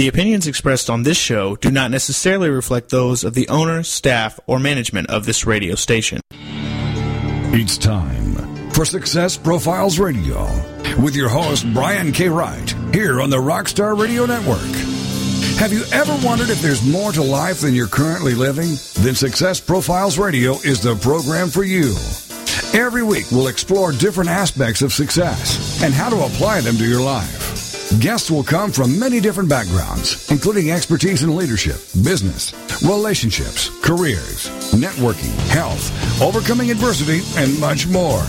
The opinions expressed on this show do not necessarily reflect those of the owner, staff, or management of this radio station. It's time for Success Profiles Radio with your host, Brian K. Wright, here on the Rockstar Radio Network. Have you ever wondered if there's more to life than you're currently living? Then Success Profiles Radio is the program for you. Every week, we'll explore different aspects of success and how to apply them to your life. Guests will come from many different backgrounds, including expertise in leadership, business, relationships, careers, networking, health, overcoming adversity, and much more.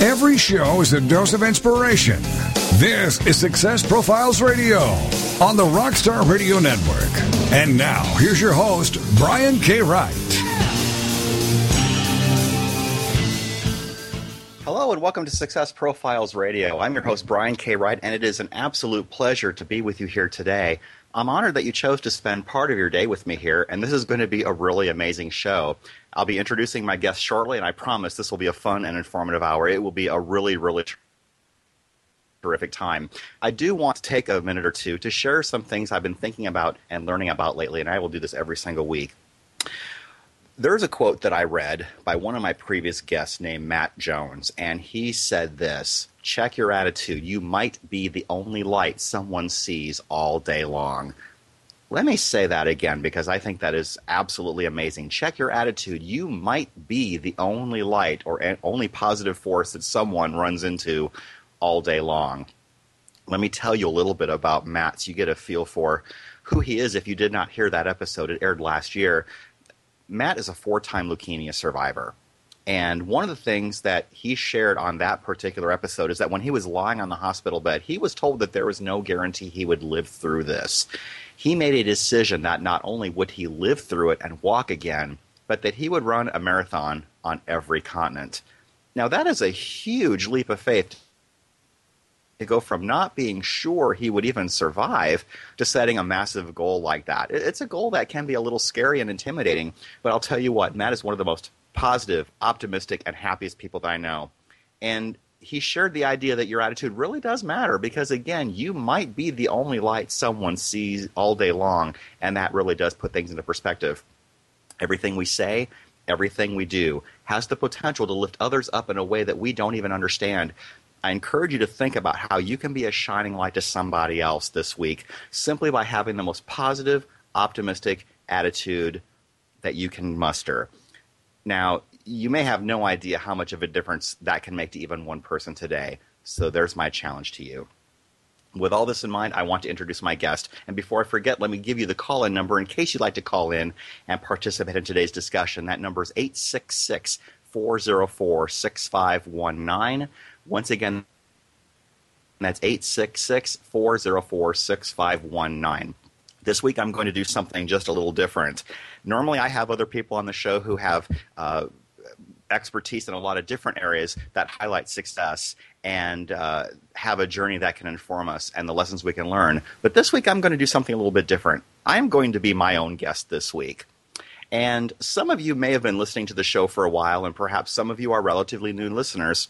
Every show is a dose of inspiration. This is Success Profiles Radio on the Rockstar Radio Network. And now, here's your host, Brian K. Wright. Hello and welcome to Success Profiles Radio. I'm your host, Brian K. Wright, and it is an absolute pleasure to be with you here today. I'm honored that you chose to spend part of your day with me here, and this is going to be a really amazing show. I'll be introducing my guests shortly, and I promise this will be a fun and informative hour. It will be a really, really terrific time. I do want to take a minute or two to share some things I've been thinking about and learning about lately, and I will do this every single week. There's a quote that I read by one of my previous guests named Matt Jones, and he said this Check your attitude. You might be the only light someone sees all day long. Let me say that again because I think that is absolutely amazing. Check your attitude. You might be the only light or only positive force that someone runs into all day long. Let me tell you a little bit about Matt so you get a feel for who he is if you did not hear that episode. It aired last year. Matt is a four time leukemia survivor. And one of the things that he shared on that particular episode is that when he was lying on the hospital bed, he was told that there was no guarantee he would live through this. He made a decision that not only would he live through it and walk again, but that he would run a marathon on every continent. Now, that is a huge leap of faith to go from not being sure he would even survive to setting a massive goal like that. It's a goal that can be a little scary and intimidating, but I'll tell you what, Matt is one of the most positive, optimistic, and happiest people that I know. And he shared the idea that your attitude really does matter because, again, you might be the only light someone sees all day long, and that really does put things into perspective. Everything we say, everything we do has the potential to lift others up in a way that we don't even understand. I encourage you to think about how you can be a shining light to somebody else this week simply by having the most positive, optimistic attitude that you can muster. Now, you may have no idea how much of a difference that can make to even one person today. So there's my challenge to you. With all this in mind, I want to introduce my guest. And before I forget, let me give you the call in number in case you'd like to call in and participate in today's discussion. That number is 866 404 6519. Once again, that's 866 404 6519. This week I'm going to do something just a little different. Normally I have other people on the show who have uh, expertise in a lot of different areas that highlight success and uh, have a journey that can inform us and the lessons we can learn. But this week I'm going to do something a little bit different. I'm going to be my own guest this week. And some of you may have been listening to the show for a while, and perhaps some of you are relatively new listeners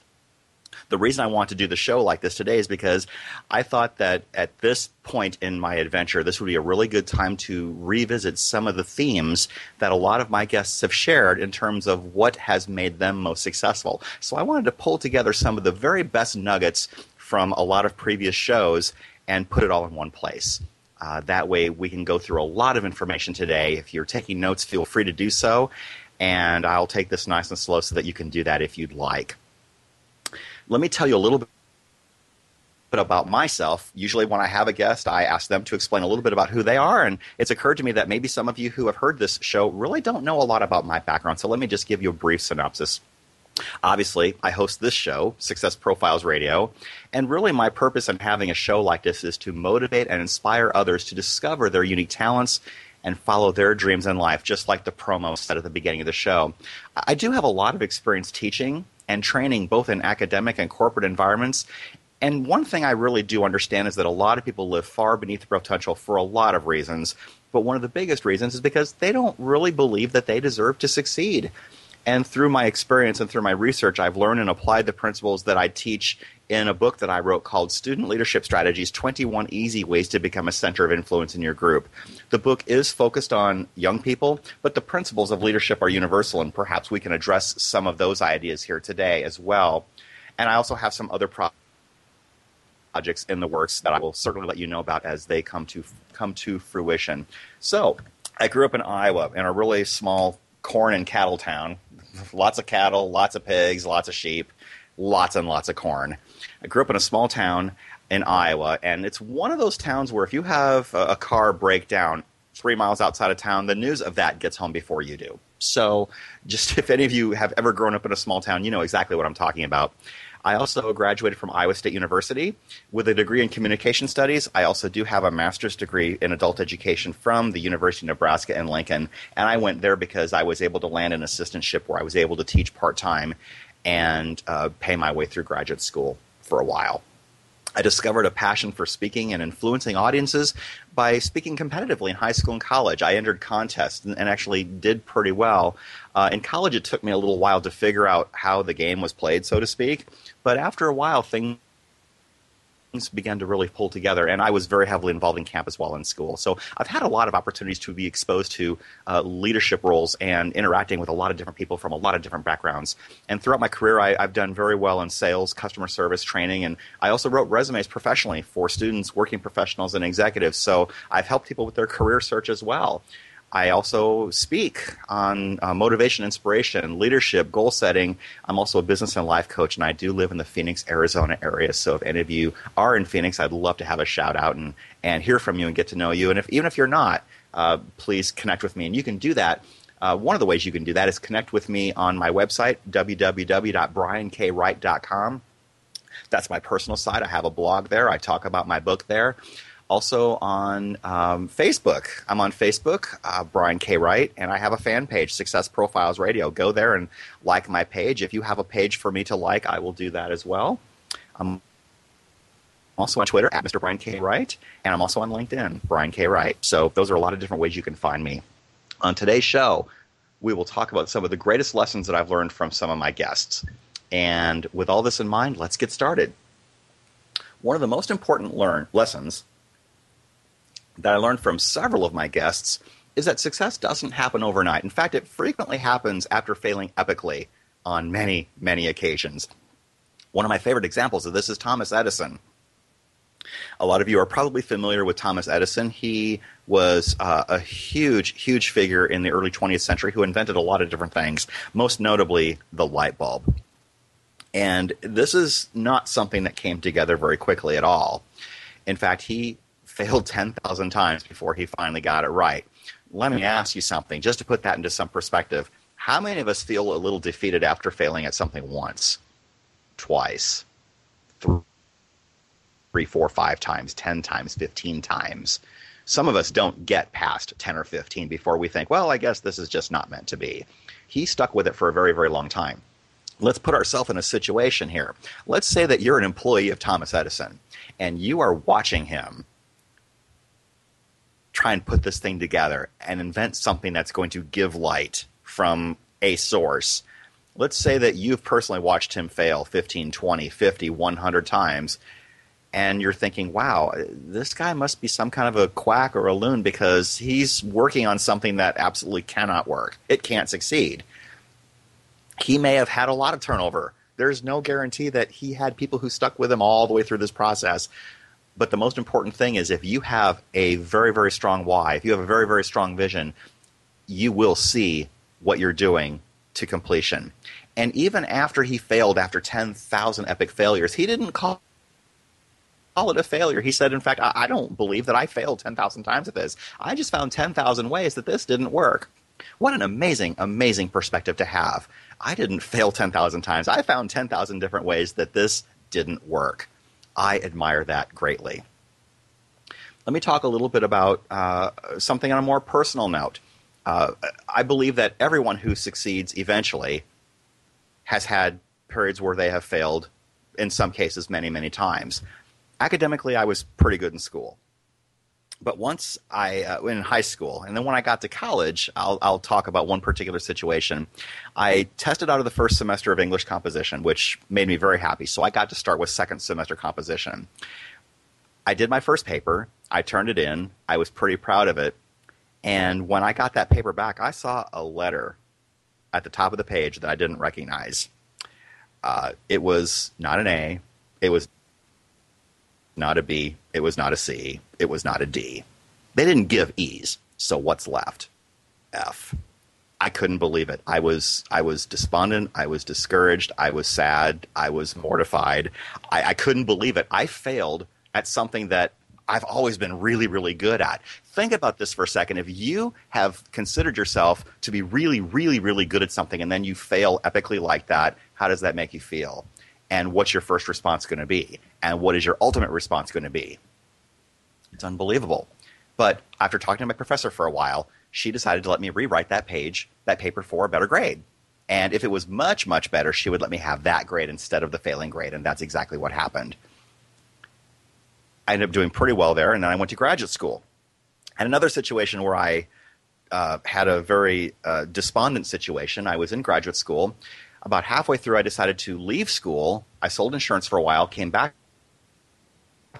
the reason I want to do the show like this today is because I thought that at this point in my adventure, this would be a really good time to revisit some of the themes that a lot of my guests have shared in terms of what has made them most successful. So I wanted to pull together some of the very best nuggets from a lot of previous shows and put it all in one place. Uh, that way, we can go through a lot of information today. If you're taking notes, feel free to do so. And I'll take this nice and slow so that you can do that if you'd like. Let me tell you a little bit about myself. Usually, when I have a guest, I ask them to explain a little bit about who they are. And it's occurred to me that maybe some of you who have heard this show really don't know a lot about my background. So let me just give you a brief synopsis. Obviously, I host this show, Success Profiles Radio, and really my purpose in having a show like this is to motivate and inspire others to discover their unique talents and follow their dreams in life, just like the promo said at the beginning of the show. I do have a lot of experience teaching and training both in academic and corporate environments. And one thing I really do understand is that a lot of people live far beneath their potential for a lot of reasons. But one of the biggest reasons is because they don't really believe that they deserve to succeed. And through my experience and through my research, I've learned and applied the principles that I teach in a book that I wrote called Student Leadership Strategies 21 Easy Ways to Become a Center of Influence in Your Group. The book is focused on young people, but the principles of leadership are universal, and perhaps we can address some of those ideas here today as well. And I also have some other projects in the works that I will certainly let you know about as they come to come to fruition. So, I grew up in Iowa in a really small corn and cattle town. Lots of cattle, lots of pigs, lots of sheep, lots and lots of corn. I grew up in a small town in Iowa, and it's one of those towns where if you have a, car break down three miles outside of town, the news of that gets home before you do. So, just if any of you have ever grown up in a small town, you know exactly what I'm talking about. I also graduated from Iowa State University with a degree in communication studies. I also do have a master's degree in adult education from the University of Nebraska in Lincoln. And I went there because I was able to land an assistantship where I was able to teach part time and uh, pay my way through graduate school for a while. I discovered a passion for speaking and influencing audiences by speaking competitively in high school and college. I entered contests and, actually did pretty well. Uh, in college, it took me a little while to figure out how the game was played, so to speak. But after a while, things began to really pull together, and I was very heavily involved in campus while in school. So I've had a lot of opportunities to be exposed to uh, leadership roles and interacting with a lot of different people from a lot of different backgrounds. And throughout my career, I, have done very well in sales, customer service, training, and I also wrote resumes professionally for students, working professionals, and executives. So I've helped people with their career search as well. I also speak on uh, motivation, inspiration, leadership, goal setting. I'm also a business and life coach, and I do live in the Phoenix, Arizona area. So if any of you are in Phoenix, I'd love to have a shout out and, and hear from you and get to know you. And if even if you're not, uh, please connect with me. And you can do that. Uh, one of the ways you can do that is connect with me on my website, www.briankWright.com. That's my personal site. I have a blog there. I talk about my book there also on um, Facebook. I'm on Facebook, uh, Brian K. Wright, and I have a fan page, Success Profiles Radio. Go there and like my page. If you have a page for me to like, I will do that as well. I'm also on Twitter at Mr. Brian K. Wright, and I'm also on LinkedIn, Brian K. Wright. So those are a lot of different ways you can find me. On today's show, we will talk about some of the greatest lessons that I've learned from some of my guests. And with all this in mind, let's get started. One of the most important learn- lessons that I learned from several of my guests is that success doesn't happen overnight. In fact, it frequently happens after failing epically on many, many occasions. One of my favorite examples of this is Thomas Edison. A lot of you are probably familiar with Thomas Edison. He was uh, a huge, huge figure in the early 20th century who invented a lot of different things, most notably the light bulb. And this is not something that came together very quickly at all. In fact, he failed 10,000 times before he finally got it right. Let me ask you something, just to put that into some perspective. How many of us feel a little defeated after failing at something once, twice, three, four, five times, 10 times, 15 times? Some of us don't get past 10 or 15 before we think, well, I guess this is just not meant to be. He stuck with it for a very, very long time. Let's put ourselves in a situation here. Let's say that you're an employee of Thomas Edison and you are watching him try and put this thing together and invent something that's going to give light from a source. Let's say that you've personally watched him fail 15, 20, 50, 100 times, and you're thinking, wow, this guy must be some kind of a quack or a loon because he's working on something that absolutely cannot work. It can't succeed. He may have had a lot of turnover. There's no guarantee that he had people who stuck with him all the way through this process. But the most important thing is if you have a very, very strong why, if you have a very, very strong vision, you will see what you're doing to completion. And even after he failed after 10,000 epic failures, he didn't call call it a failure. He said, in fact, I, I don't believe that I failed 10,000 times at this. I just found 10,000 ways that this didn't work. What an amazing, amazing perspective to have. I didn't fail 10,000 times. I found 10,000 different ways that this didn't work. I admire that greatly. Let me talk a little bit about uh, something on a more personal note. Uh, I believe that everyone who succeeds eventually has had periods where they have failed, in some cases, many, many times. Academically, I was pretty good in school. But once I uh, in high school, and then when I got to college, I'll, I'll talk about one particular situation. I tested out of the first semester of English composition, which made me very happy. So I got to start with second semester composition. I did my first paper. I turned it in. I was pretty proud of it. And when I got that paper back, I saw a letter at the top of the page that I didn't recognize. Uh, it was not an A. It was not a B. It was not a C. It was not a D. They didn't give E's. So what's left? F. I couldn't believe it. I was I was despondent. I was discouraged. I was sad. I was mortified. I, I couldn't believe it. I failed at something that I've always been really, really good at. Think about this for a second. If you have considered yourself to be really, really, really good at something and then you fail epically like that, how does that make you feel? And what's your first response going to be? And what is your ultimate response going to be? It's unbelievable. But after talking to my professor for a while, she decided to let me rewrite that page, that paper for a better grade. And if it was much, much better, she would let me have that grade instead of the failing grade. And that's exactly what happened. I ended up doing pretty well there, and then I went to graduate school. And another situation where I uh, had a very uh, despondent situation. I was in graduate school. About halfway through, I decided to leave school. I sold insurance for a while, came back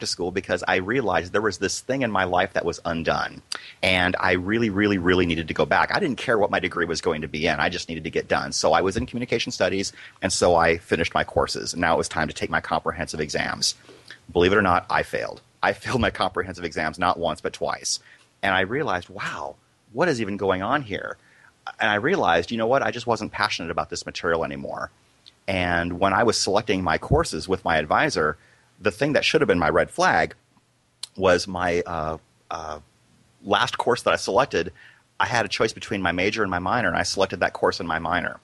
to school because I realized there was this thing in my life that was undone. And I really, really, really needed to go back. I didn't care what my degree was going to be in, I just needed to get done. So I was in communication studies, and so I finished my courses. And now it was time to take my comprehensive exams. Believe it or not, I failed. I failed my comprehensive exams not once, but twice. And I realized, wow, what is even going on here? And I realized, you know what, I just wasn't passionate about this material anymore. And when I was selecting my courses with my advisor, the thing that should have been my red flag was my uh, uh, last course that I selected. I had a choice between my major and my minor, and I selected that course in my minor.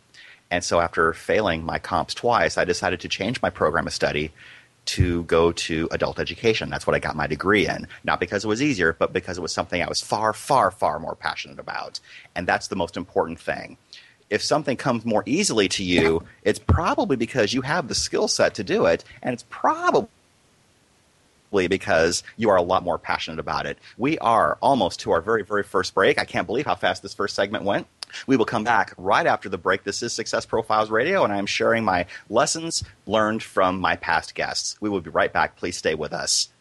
And so after failing my comps twice, I decided to change my program of study to go to adult education. That's what I got my degree in. Not because it was easier, but because it was something I was far, far, far more passionate about. And that's the most important thing. If something comes more easily to you, it's probably because you have the skill set to do it, and it's probably because you are a lot more passionate about it. We are almost to our very, very first break. I can't believe how fast this first segment went. We will come back right after the break. This is Success Profiles Radio, and I am sharing my lessons learned from my past guests. We will be right back. Please stay with us.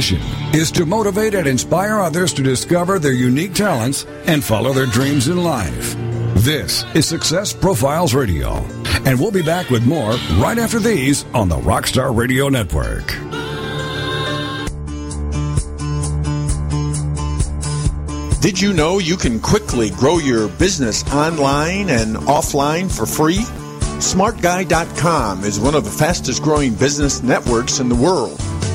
Is to motivate and inspire others to discover their unique talents and follow their dreams in life. This is Success Profiles Radio, and we'll be back with more right after these on the Rockstar Radio Network. Did you know you can quickly grow your business online and offline for free? SmartGuy.com is one of the fastest growing business networks in the world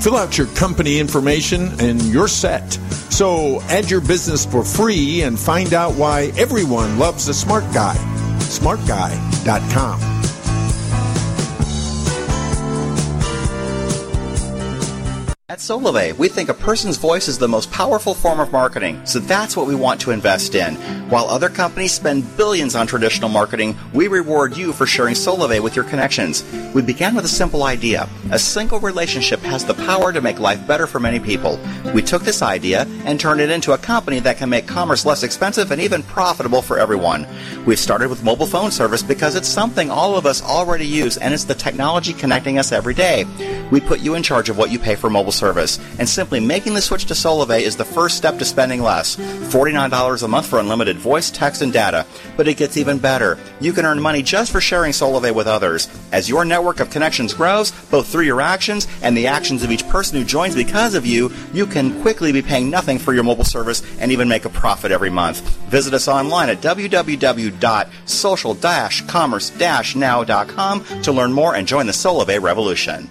Fill out your company information and you're set. So add your business for free and find out why everyone loves a smart guy. SmartGuy.com. At Solavei, we think a person's voice is the most powerful form of marketing, so that's what we want to invest in. While other companies spend billions on traditional marketing, we reward you for sharing Solavei with your connections. We began with a simple idea. A single relationship has the power to make life better for many people. We took this idea and turned it into a company that can make commerce less expensive and even profitable for everyone. We've started with mobile phone service because it's something all of us already use and it's the technology connecting us every day. We put you in charge of what you pay for mobile service. And simply making the switch to Solavei is the first step to spending less. $49 a month for unlimited voice, text, and data. But it gets even better. You can earn money just for sharing Solavei with others. As your network of connections grows, both through your actions and the actions of each person who joins because of you, you can quickly be paying nothing for your mobile service and even make a profit every month. Visit us online at www.social-commerce-now.com to learn more and join the Solavei revolution.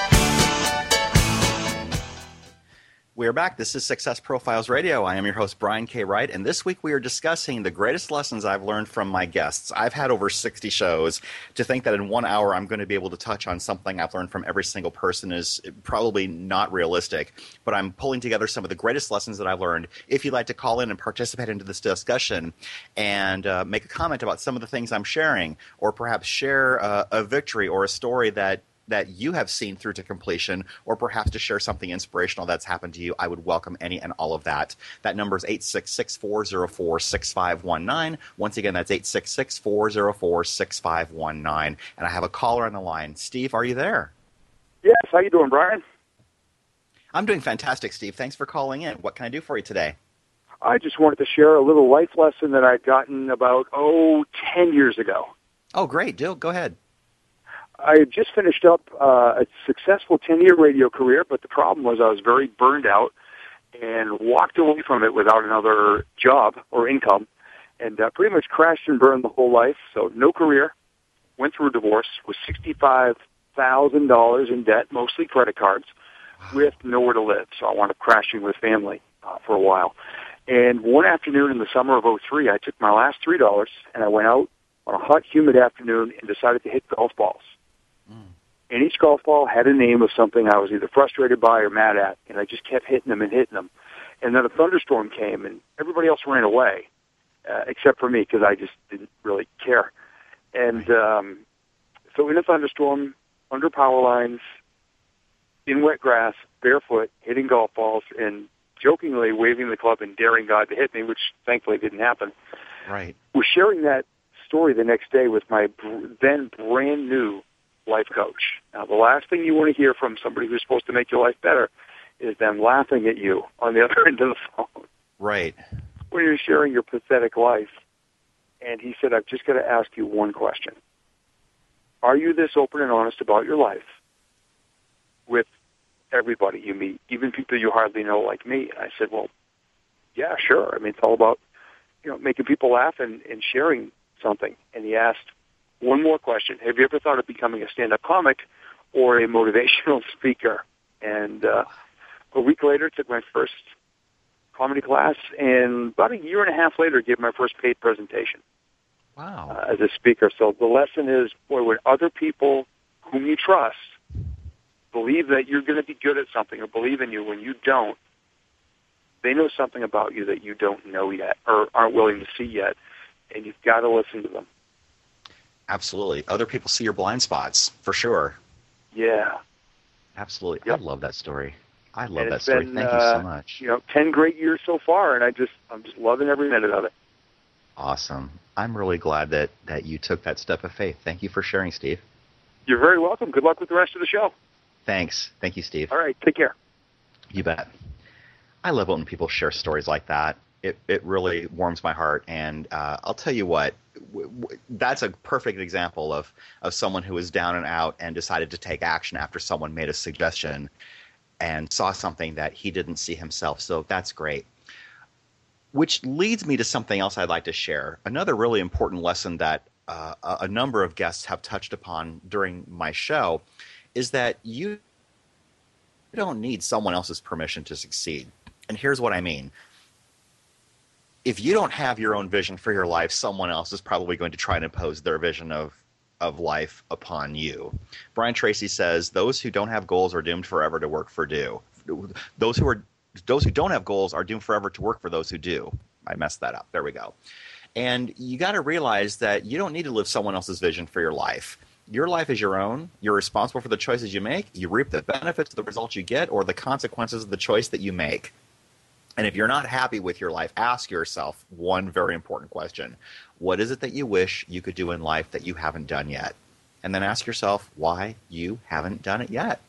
We are back. This is Success Profiles Radio. I am your host, Brian K. Wright, and this week we are discussing the greatest lessons I've learned from my guests. I've had over 60 shows. To think that in one hour I'm going to be able to touch on something I've learned from every single person is probably not realistic, but I'm pulling together some of the greatest lessons that I've learned. If you'd like to call in and participate into this discussion and uh, make a comment about some of the things I'm sharing, or perhaps share uh, a victory or a story that that you have seen through to completion, or perhaps to share something inspirational that's happened to you, I would welcome any and all of that. That number is 866 404 6519. Once again, that's 866 404 6519. And I have a caller on the line. Steve, are you there? Yes. How you doing, Brian? I'm doing fantastic, Steve. Thanks for calling in. What can I do for you today? I just wanted to share a little life lesson that I'd gotten about, oh, 10 years ago. Oh, great. Do, go ahead. I had just finished up uh, a successful 10-year radio career, but the problem was I was very burned out and walked away from it without another job or income and uh, pretty much crashed and burned the whole life. So no career, went through a divorce, was $65,000 in debt, mostly credit cards, with nowhere to live. So I wound up crashing with family uh, for a while. And one afternoon in the summer of 03, I took my last $3 and I went out on a hot, humid afternoon and decided to hit golf balls and each golf ball had a name of something I was either frustrated by or mad at, and I just kept hitting them and hitting them. And then a thunderstorm came, and everybody else ran away, uh, except for me because I just didn't really care. And um, so in a thunderstorm, under power lines, in wet grass, barefoot, hitting golf balls, and jokingly waving the club and daring God to hit me, which thankfully didn't happen. Right. Was sharing that story the next day with my then brand new life coach. Now, the last thing you want to hear from somebody who's supposed to make your life better is them laughing at you on the other end of the phone. Right. When you're sharing your pathetic life. And he said, I've just got to ask you one question. Are you this open and honest about your life with everybody you meet, even people you hardly know like me? And I said, well, yeah, sure. I mean, it's all about, you know, making people laugh and, and sharing something. And he asked, one more question. Have you ever thought of becoming a stand-up comic or a motivational speaker? And uh, a week later, took my first comedy class, and about a year and a half later, gave my first paid presentation. Wow. Uh, as a speaker. So the lesson is, boy, when other people whom you trust believe that you're going to be good at something or believe in you when you don't, they know something about you that you don't know yet or aren't willing to see yet, and you've got to listen to them. Absolutely. Other people see your blind spots, for sure. Yeah. Absolutely. Yep. I love that story. I love that story. been, Thank uh, you so much. You know, ten great years so far, and I just I'm just loving every minute of it. Awesome. I'm really glad that, that you took that step of faith. Thank you for sharing, Steve. You're very welcome. Good luck with the rest of the show. Thanks. Thank you, Steve. All right, take care. You bet. I love when people share stories like that. It, it really warms my heart. And uh, I'll tell you what, that's a perfect example of, of someone who was down and out and decided to take action after someone made a suggestion and saw something that he didn't see himself. So that's great. Which leads me to something else I'd like to share. Another really important lesson that uh, a a number of guests have touched upon during my show is that you don't need someone else's permission to succeed. And here's what I mean. If you don't have your own vision for your life, someone else is probably going to try and impose their vision of of life upon you. Brian Tracy says those who don't have goals are doomed forever to work for do. Those who are those who don't have goals are doomed forever to work for those who do. I messed that up. There we go. And you got to realize that you don't need to live someone else's vision for your life. Your life is your own. You're responsible for the choices you make. You reap the benefits of the results you get or the consequences of the choice that you make. And if you're not happy with your life, ask yourself one very important question What is it that you wish you could do in life that you haven't done yet? And then ask yourself why you haven't done it yet.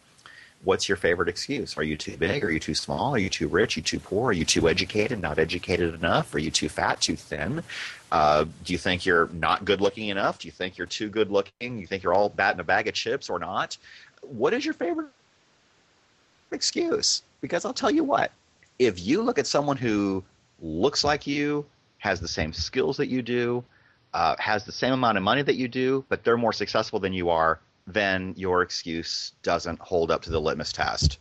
What's your favorite excuse? Are you too big? Are you too small? Are you too rich? Are you too poor? Are you too educated? Not educated enough? Are you too fat? Too thin? Uh, do you think you're not good looking enough? Do you think you're too good looking? You think you're all bat in a bag of chips or not? What is your favorite excuse? Because I'll tell you what, if you look at someone who looks like you, has the same skills that you do, uh, has the same amount of money that you do, but they're more successful than you are, then your excuse doesn't hold up to the litmus test.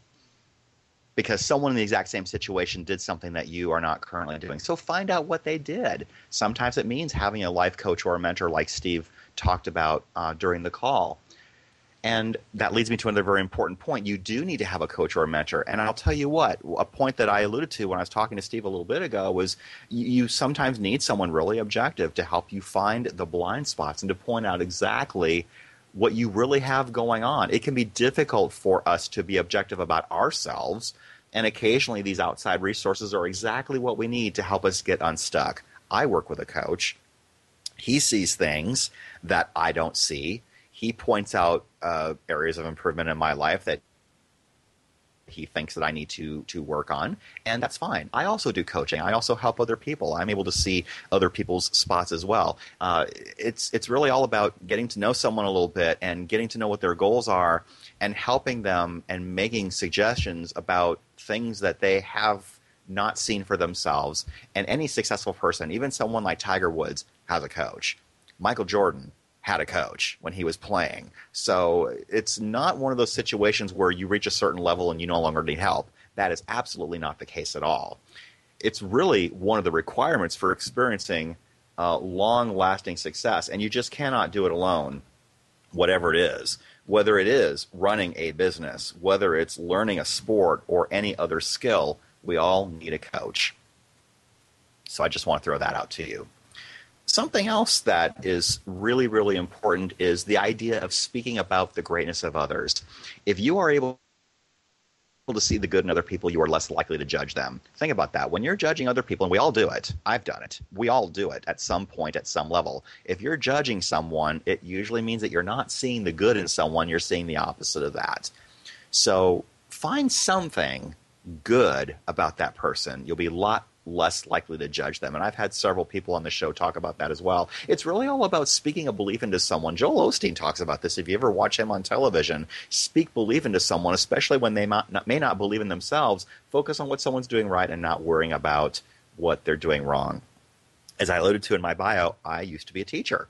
Because someone in the exact same situation did something that you are not currently doing. So find out what they did. Sometimes it means having a life coach or a mentor, like Steve talked about uh, during the call. And that leads me to another very important point. You do need to have a coach or a mentor. And I'll tell you what, a point that I alluded to when I was talking to Steve a little bit ago was you, sometimes need someone really objective to help you find the blind spots and to point out exactly what you really have going on. It can be difficult for us to be objective about ourselves. And occasionally, these outside resources are exactly what we need to help us get unstuck. I work with a coach. He sees things that I don't see he points out uh, areas of improvement in my life that he thinks that I need to to work on, and that's fine. I also do coaching. I also help other people. I'm able to see other people's spots as well. Uh, it's it's really all about getting to know someone a little bit and getting to know what their goals are, and helping them and making suggestions about things that they have not seen for themselves. And any successful person, even someone like Tiger Woods, has a coach. Michael Jordan had a coach when he was playing. So it's not one of those situations where you reach a certain level and you no longer need help. That is absolutely not the case at all. It's really one of the requirements for experiencing uh, long lasting success, and you just cannot do it alone, whatever it is. Whether it is running a business, whether it's learning a sport or any other skill, we all need a coach. So I just want to throw that out to you. Something else that is really, really important is the idea of speaking about the greatness of others. If you are able to see the good in other people, you are less likely to judge them. Think about that. When you're judging other people, and we all do it, I've done it, we all do it at some point, at some level. If you're judging someone, it usually means that you're not seeing the good in someone, you're seeing the opposite of that. So find something good about that person. You'll be a lot less likely to judge them. And I've had several people on the show talk about that as well. It's really all about speaking a belief into someone. Joel Osteen talks about this. If you ever watch him on television, speak belief into someone, especially when they may not believe in themselves. Focus on what someone's doing right and not worrying about what they're doing wrong. As I alluded to in my bio, I used to be a teacher.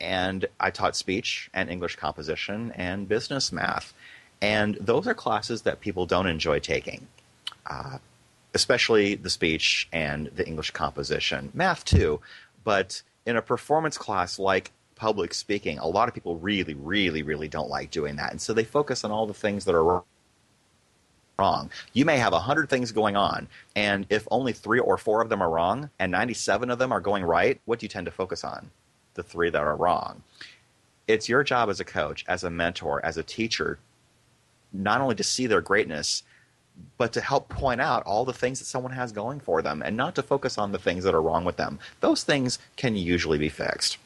And I taught speech and English composition and business math. And those are classes that people don't enjoy taking. Uh, especially the speech and the English composition, math too. But in a performance class like public speaking, a lot of people really, really, really don't like doing that. And so they focus on all the things that are wrong. You may have 100 things going on, and if only three or four of them are wrong and 97 of them are going right, what do you tend to focus on? The three that are wrong. It's your job as a coach, as a mentor, as a teacher, not only to see their greatness, but to help point out all the things that someone has going for them and not to focus on the things that are wrong with them. Those things can usually be fixed.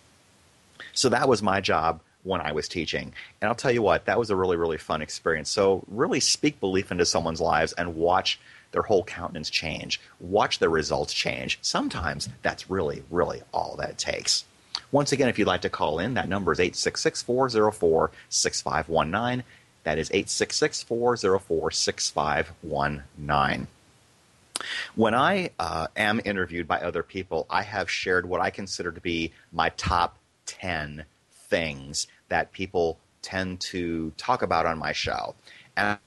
So that was my job when I was teaching. And I'll tell you what, that was a really, really fun experience. So really speak belief into someone's lives and watch their whole countenance change. Watch their results change. Sometimes that's really, really all that takes. Once again, if you'd like to call in, that number is 866 404 6519. That is 866 404 6519. When I uh, am interviewed by other people, I have shared what I consider to be my top 10 things that people tend to talk about on my show. And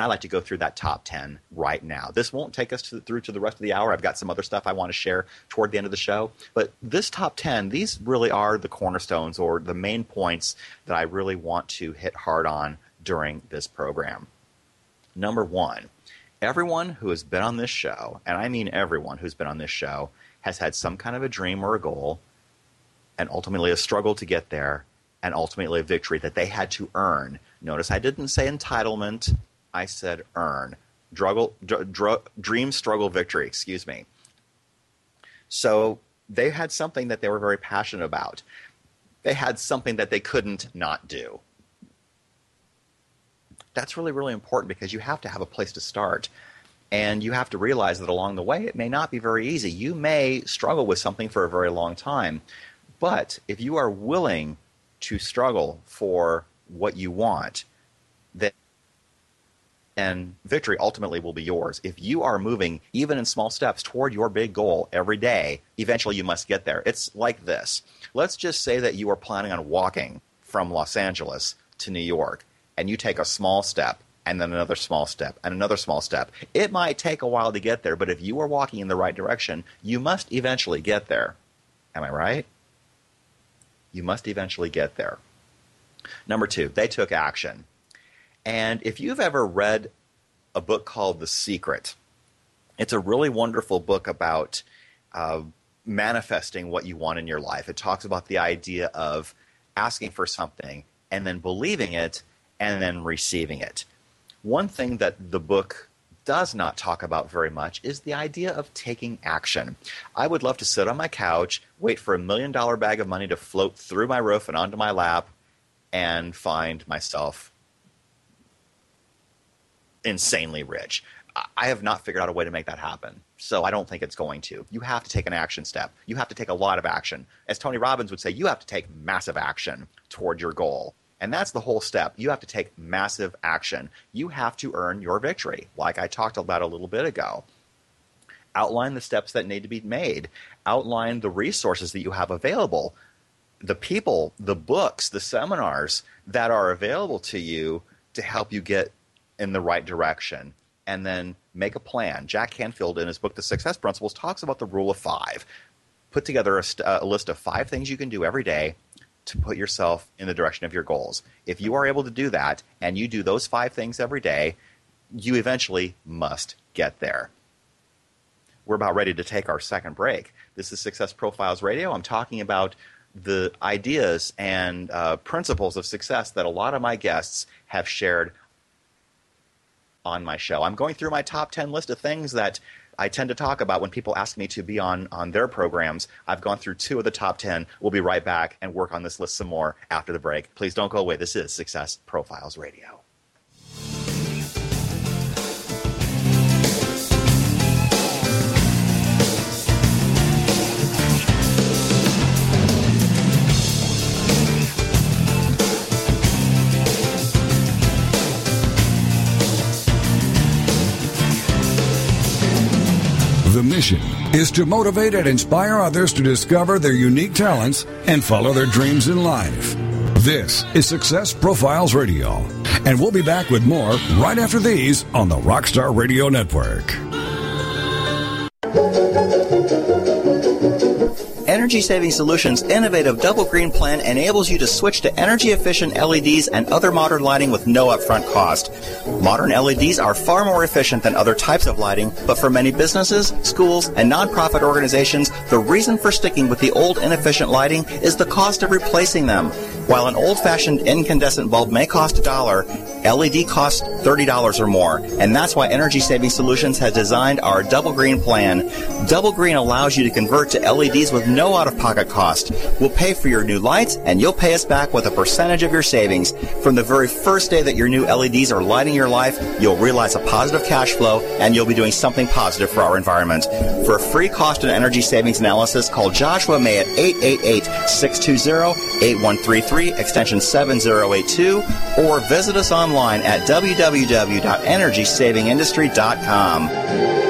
I like to go through that top 10 right now. This won't take us to, through to the rest of the hour. I've got some other stuff I want to share toward the end of the show. But this top 10, these really are the cornerstones or the main points that I really want to hit hard on during this program. Number one, Everyone who has been on this show, and I mean everyone who's been on this show, has had some kind of a dream or a goal, and ultimately a struggle to get there, and ultimately a victory that they had to earn. Notice I didn't say entitlement, I said earn. Druggle, dr- dr- dream, struggle, victory, excuse me. So they had something that they were very passionate about. They had something that they couldn't not do. That's really, really important because you have to have a place to start. And you have to realize that along the way, it may not be very easy. You may struggle with something for a very long time. But if you are willing to struggle for what you want, then and victory ultimately will be yours. If you are moving even in small steps toward your big goal every day, eventually you must get there. It's like this. Let's just say that you are planning on walking from Los Angeles to New York and you take a small step and then another small step and another small step. It might take a while to get there, but if you are walking in the right direction, you must eventually get there. Am I right? You must eventually get there. Number two, they took action. And if you've ever read a book called The Secret, it's a really wonderful book about uh, manifesting what you want in your life. It talks about the idea of asking for something and then believing it and then receiving it. One thing that the book does not talk about very much is the idea of taking action. I would love to sit on my couch, wait for a million dollar bag of money to float through my roof and onto my lap, and find myself insanely rich. I have not figured out a way to make that happen. So I don't think it's going to. You have to take an action step. You have to take a lot of action. As Tony Robbins would say, you have to take massive action toward your goal. And that's the whole step. You have to take massive action. You have to earn your victory, like I talked about a little bit ago. Outline the steps that need to be made, outline the resources that you have available, the people, the books, the seminars that are available to you to help you get in the right direction and then make a plan. Jack Canfield, in his book, The Success Principles, talks about the rule of five. Put together a, st- a, list of five things you can do every day to put yourself in the direction of your goals. If you are able to do that and you do those five things every day, you eventually must get there. We're about ready to take our second break. This is Success Profiles Radio. I'm talking about the ideas and uh, principles of success that a lot of my guests have shared on my show. I'm going through my top 10 list of things that I tend to talk about when people ask me to be on, on their programs. I've gone through two of the top 10. We'll be right back and work on this list some more after the break. Please don't go away. This is Success Profiles Radio. Is to motivate and inspire others to discover their unique talents and follow their dreams in life. This is Success Profiles Radio, and we'll be back with more right after these on the Rockstar Radio Network. Energy Saving Solutions' innovative double green plan enables you to switch to energy efficient LEDs and other modern lighting with no upfront cost. Modern LEDs are far more efficient than other types of lighting, but for many businesses, schools, and nonprofit organizations, the reason for sticking with the old inefficient lighting is the cost of replacing them. While an old-fashioned incandescent bulb may cost a dollar, LED costs $30 or more, and that's why Energy Saving Solutions has designed our Double Green plan. Double Green allows you to convert to LEDs with no out-of-pocket cost. We'll pay for your new lights, and you'll pay us back with a percentage of your savings. From the very first day that your new LEDs are lighting your life, you'll realize a positive cash flow, and you'll be doing something positive for our environment. For a free cost and energy savings analysis, call Joshua May at 888-620-8133 extension 7082, or visit us online at www.energysavingindustry.com.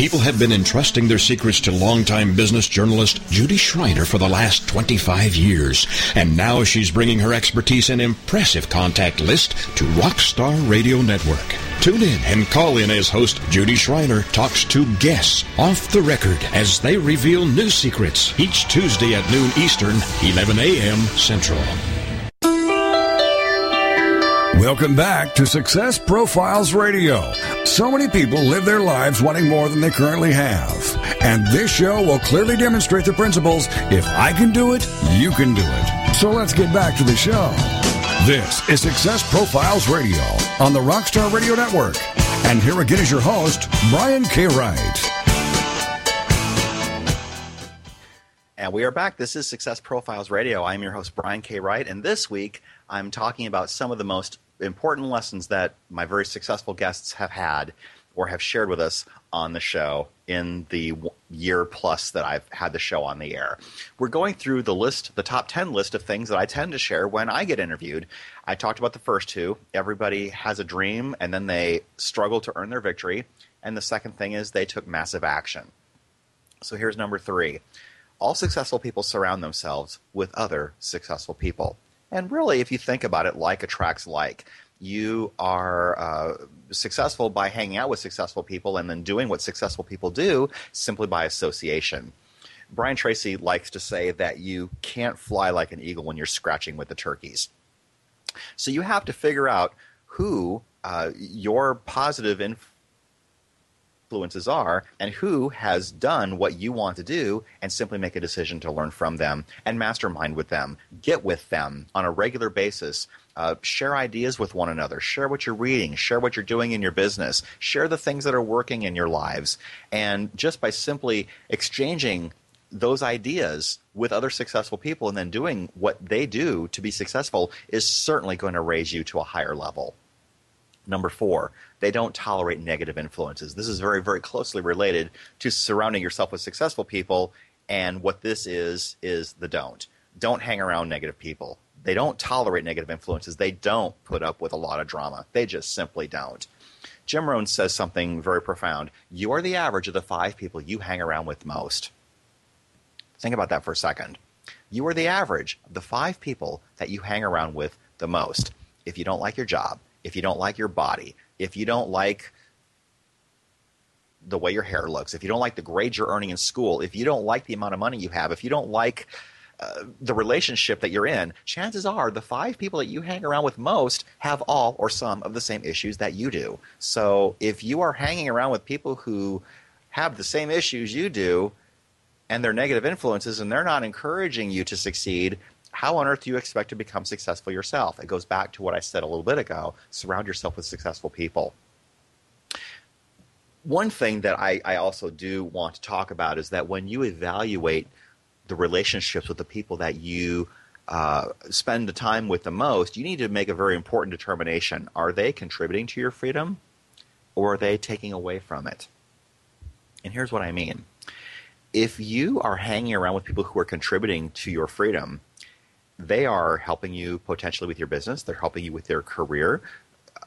People have been entrusting their secrets to longtime business journalist Judy Schreiner for the last 25 years, and now she's bringing her expertise and impressive contact list to Rockstar Radio Network. Tune in and call in as host Judy Schreiner talks to guests off the record as they reveal new secrets each Tuesday at noon Eastern, 11 a.m. Central. Welcome back to Success Profiles Radio. So many people live their lives wanting more than they currently have. And this show will clearly demonstrate the principles if I can do it, you can do it. So let's get back to the show. This is Success Profiles Radio on the Rockstar Radio Network. And here again is your host, Brian K. Wright. And we are back. This is Success Profiles Radio. I'm your host, Brian K. Wright. And this week, I'm talking about some of the most important lessons that my very successful guests have had or have shared with us on the show in the year plus that I've had the show on the air. We're going through the list, the top 10 list of things that I tend to share when I get interviewed. I talked about the first two. Everybody has a dream and then they struggle to earn their victory. And the second thing is they took massive action. So here's number three all successful people surround themselves with other successful people. And really, if you think about it, like attracts like. You are uh, successful by hanging out with successful people and then doing what successful people do simply by association. Brian Tracy likes to say that you can't fly like an eagle when you're scratching with the turkeys. So you have to figure out who uh, your positive influence influences are and who has done what you want to do and simply make a decision to learn from them and mastermind with them. Get with them on a regular basis. Uh, share ideas with one another. Share what you're reading. Share what you're doing in your business. Share the things that are working in your lives. And just by simply exchanging those ideas with other successful people and then doing what they do to be successful is certainly going to raise you to a higher level. Number four, they don't tolerate negative influences. This is very, very closely related to surrounding yourself with successful people. And what this is, is the don't. Don't hang around negative people. They don't tolerate negative influences. They don't put up with a lot of drama. They just simply don't. Jim Rohn says something very profound. You are the average of the five people you hang around with most. Think about that for a second. You are the average of the five people that you hang around with the most. If you don't like your job, if you don't like your body, if you don't like the way your hair looks, if you don't like the grades you're earning in school, if you don't like the amount of money you have, if you don't like uh, the relationship that you're in, chances are the five people that you hang around with most have all or some of the same issues that you do. So if you are hanging around with people who have the same issues you do and they're negative influences and they're not encouraging you to succeed, how on earth do you expect to become successful yourself? It goes back to what I said a little bit ago surround yourself with successful people. One thing that I, I also do want to talk about is that when you evaluate the relationships with the people that you uh, spend the time with the most, you need to make a very important determination. Are they contributing to your freedom or are they taking away from it? And here's what I mean. If you are hanging around with people who are contributing to your freedom, they are helping you potentially with your business. They're helping you with their career,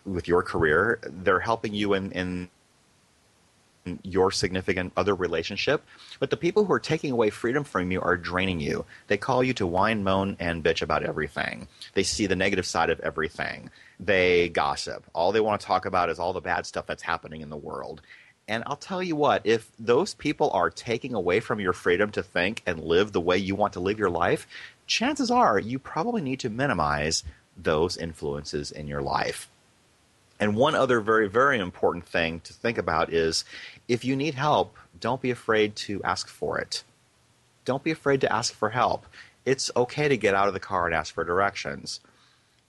with your career. They're helping you in, in your significant other relationship. But the people who are taking away freedom from you are draining you. They call you to whine, moan, and bitch about everything. They see the negative side of everything. They gossip. All they want to talk about is all the bad stuff that's happening in the world. And I'll tell you what, if those people are taking away from your freedom to think and live the way you want to live your life, chances are you probably need to minimize those influences in your life. And one other very, very important thing to think about is if you need help, don't be afraid to ask for it. Don't be afraid to ask for help. It's okay to get out of the car and ask for directions.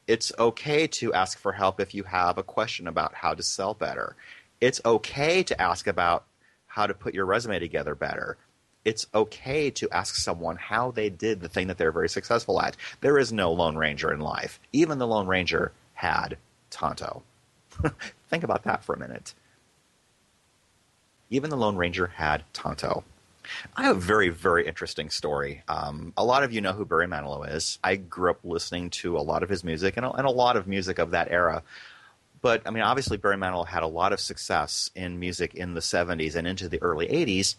It's okay to ask for help if you have a question about how to sell better. It's okay to ask about how to put your resume together better it's okay to ask someone how they did the thing that they're very successful at. There is no Lone Ranger in life. Even the Lone Ranger had Tonto. Think about that for a minute. Even the Lone Ranger had Tonto. I have a very, very interesting story. Um, a lot of you know who Barry Manilow is. I grew up listening to a lot of his music and a, and a lot of music of that era. But I mean, obviously, Barry Manilow had a lot of success in music in the 70s and into the early 80s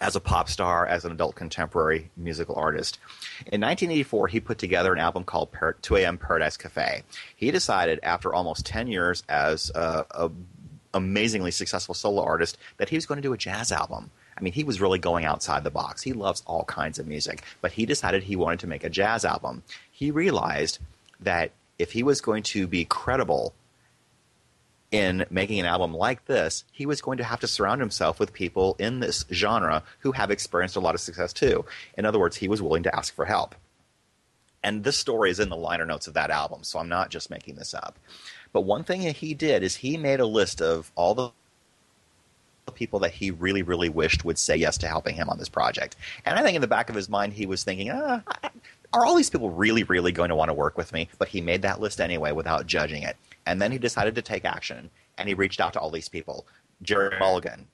as a pop star, as an adult contemporary musical artist. In 1984, he put together an album called 2 AM Paradise Cafe. He decided, after almost 10 years as a, a amazingly successful solo artist, that he was going to do a jazz album. I mean, he was really going outside the box. He loves all kinds of music, but he decided he wanted to make a jazz album. He realized that if he was going to be credible in making an album like this, he was going to have to surround himself with people in this genre who have experienced a lot of success too. In other words, he was willing to ask for help. And this story is in the liner notes of that album, so I'm not just making this up. But one thing that he did is he made a list of all the people that he really, really wished would say yes to helping him on this project. And I think in the back of his mind, he was thinking, ah, are all these people really, really going to want to work with me? But he made that list anyway without judging it. And then he decided to take action, and he reached out to all these people. Gerry Mulligan,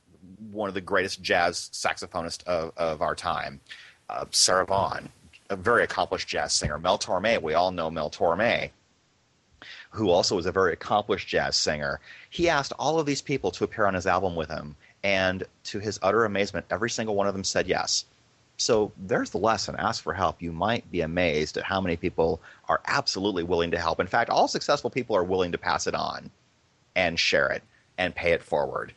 one of the greatest jazz saxophonists of, of our time. Uh, Sarah Vaughan, a very accomplished jazz singer. Mel Torme, we all know Mel Torme, who also is a very accomplished jazz singer. He asked all of these people to appear on his album with him, and to his utter amazement, every single one of them said yes. So there's the lesson. Ask for help. You might be amazed at how many people are absolutely willing to help. In fact, all successful people are willing to pass it on and share it and pay it forward.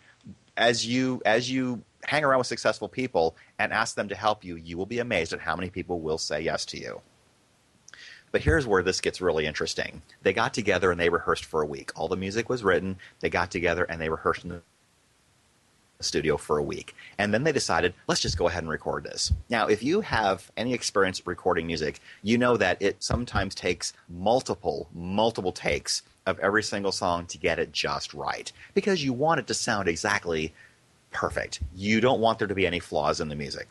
As you as you hang around with successful people and ask them to help you, you will be amazed at how many people will say yes to you. But here's where this gets really interesting. They got together and they rehearsed for a week. All the music was written. They got together and they rehearsed in the studio for a week. And then they decided, let's just go ahead and record this. Now, if you have any experience recording music, you know that it sometimes takes multiple, multiple takes of every single song to get it just right because you want it to sound exactly perfect. You don't want there to be any flaws in the music.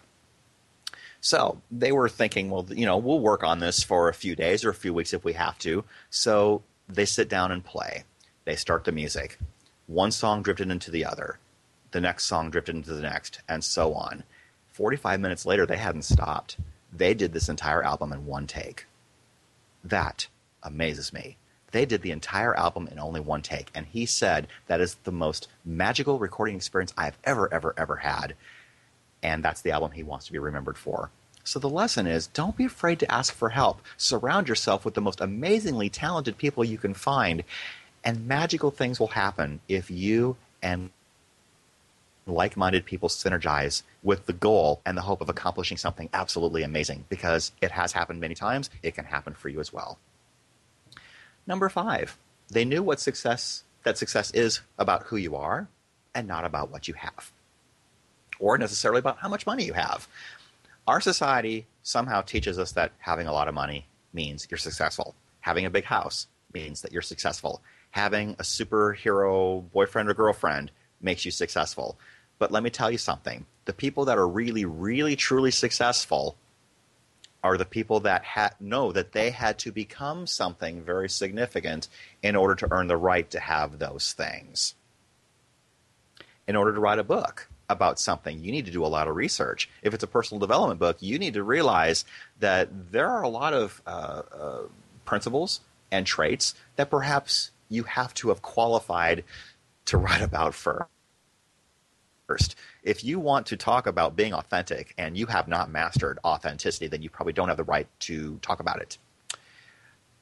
So they were thinking, well, you know, we'll work on this for a few days or a few weeks if we have to. So they sit down and play. They start the music. One song drifted into the other the next song drifted into the next, and so on. 45 minutes later, they hadn't stopped. They did this entire album in one take. That amazes me. They did the entire album in only one take, and he said that is the most magical recording experience I've ever, ever, ever had. And that's the album he wants to be remembered for. So the lesson is don't be afraid to ask for help. Surround yourself with the most amazingly talented people you can find, and magical things will happen if you and like minded people synergize with the goal and the hope of accomplishing something absolutely amazing because it has happened many times. It can happen for you as well. Number five, they knew what success that success is about who you are and not about what you have, or necessarily about how much money you have. Our society somehow teaches us that having a lot of money means you're successful. Having a big house means that you're successful. Having a superhero boyfriend or girlfriend makes you successful. But let me tell you something the people that are really, really, truly successful are the people that ha- know that they had to become something very significant in order to earn the right to have those things. In order to write a book about something, you need to do a lot of research. If it's a personal development book, you need to realize that there are a lot of uh, uh, principles and traits that perhaps you have to have qualified to write about first first. If you want to talk about being authentic and you have not mastered authenticity, then you probably don't have the right to talk about it.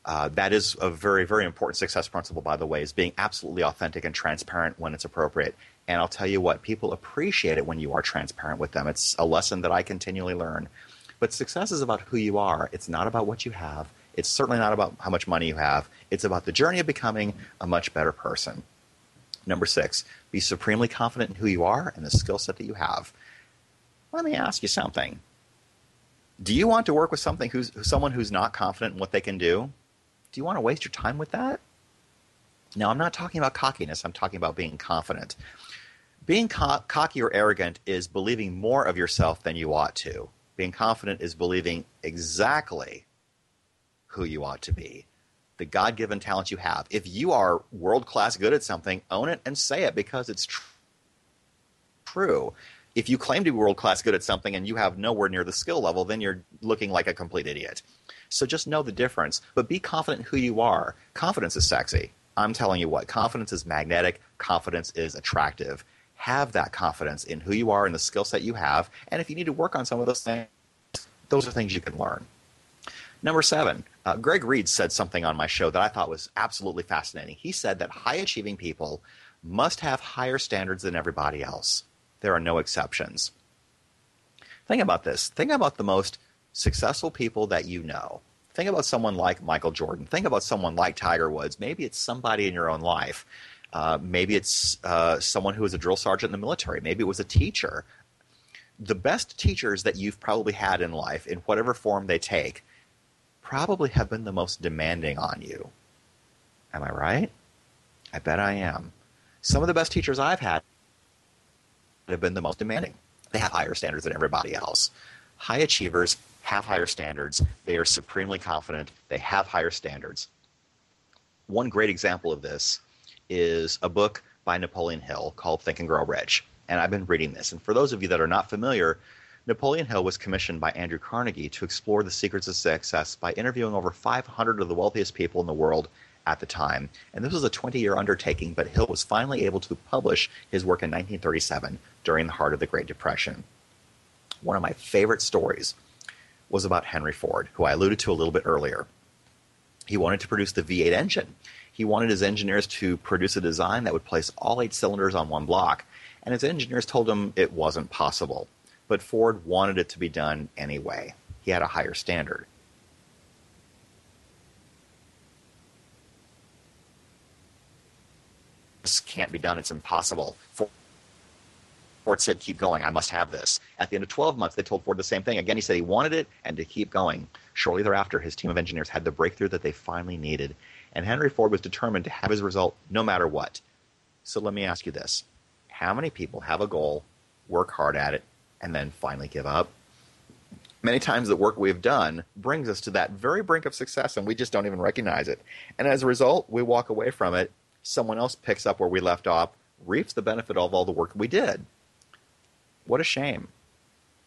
Uh, that is a very, very important success principle, by the way, is being absolutely authentic and transparent when it's appropriate. And I'll tell you what, people appreciate it when you are transparent with them. It's a lesson that I continually learn. But success is about who you are. It's not about what you have. It's certainly not about how much money you have. It's about the journey of becoming a much better person. Number six, be supremely confident in who you are and the skill set that you have. Let me ask you something. Do you want to work with something who's someone who's not confident in what they can do? Do you want to waste your time with that? Now, I'm not talking about cockiness. I'm talking about being confident. Being co- cocky or arrogant is believing more of yourself than you ought to. Being confident is believing exactly who you ought to be the God given talent you have. If you are world class good at something, own it and say it because it's tr- true. If you claim to be world class good at something and you have nowhere near the skill level, then you're looking like a complete idiot. So just know the difference, but be confident who you are. Confidence is sexy. I'm telling you what, confidence is magnetic, confidence is attractive. Have that confidence in who you are and the skill set you have. And if you need to work on some of those things, those are things you can learn. Number seven, uh, Greg Reid said something on my show that I thought was absolutely fascinating. He said that high achieving people must have higher standards than everybody else. There are no exceptions. Think about this. Think about the most successful people that you know. Think about someone like Michael Jordan. Think about someone like Tiger Woods. Maybe it's somebody in your own life. Uh, maybe it's uh, someone who was a drill sergeant in the military. Maybe it was a teacher. The best teachers that you've probably had in life, in whatever form they take, probably have been the most demanding on you. Am I right? I bet I am. Some of the best teachers I've had have been the most demanding. They have higher standards than everybody else. High achievers have higher standards. They are supremely confident. They have higher standards. One great example of this is a book by Napoleon Hill called Think and Grow Rich. And I've been reading this. And for those of you that are not familiar, Napoleon Hill was commissioned by Andrew Carnegie to explore the secrets of success by interviewing over 500 of the wealthiest people in the world at the time. And this was a 20 year undertaking, but Hill was finally able to publish his work in 1937 during the heart of the Great Depression. One of my favorite stories was about Henry Ford, who I alluded to a little bit earlier. He wanted to produce the V8 engine. He wanted his engineers to produce a design that would place all eight cylinders on one block, and his engineers told him it wasn't possible. But Ford wanted it to be done anyway. He had a higher standard. This can't be done, it's impossible. Ford said, keep going. I must have this. At the end of 12 months, they told Ford the same thing. Again, he said he wanted it and to keep going. Shortly thereafter, his team of engineers had the breakthrough that they finally needed. And Henry Ford was determined to have his result no matter what. So let me ask you this How many people have a goal, work hard at it, and then finally give up? Many times the work we've done brings us to that very brink of success and we just don't even recognize it. And as a result, we walk away from it. Someone else picks up where we left off, reaps the benefit of all the work we did. What a shame.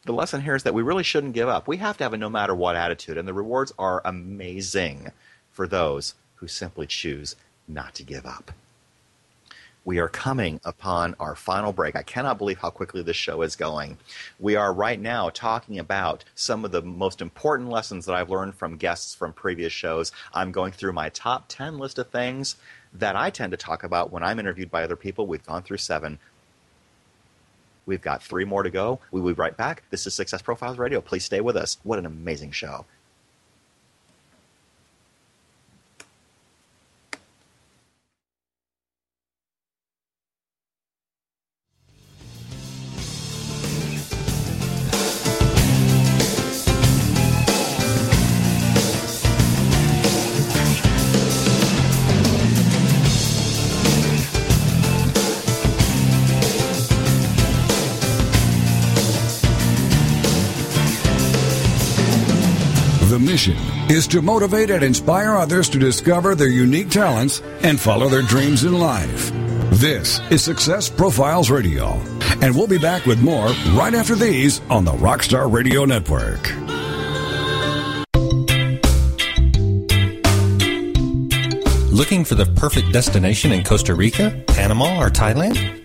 The lesson here is that we really shouldn't give up. We have to have a no matter what attitude, and the rewards are amazing for those who simply choose not to give up. We are coming upon our final break. I cannot believe how quickly this show is going. We are right now talking about some of the most important lessons that I've learned from guests from previous shows. I'm going through my top 10 list of things that I tend to talk about when I'm interviewed by other people. We've gone through seven. We've got three more to go. We will be right back. This is Success Profiles Radio. Please stay with us. What an amazing show. Is to motivate and inspire others to discover their unique talents and follow their dreams in life. This is Success Profiles Radio, and we'll be back with more right after these on the Rockstar Radio Network. Looking for the perfect destination in Costa Rica, Panama, or Thailand?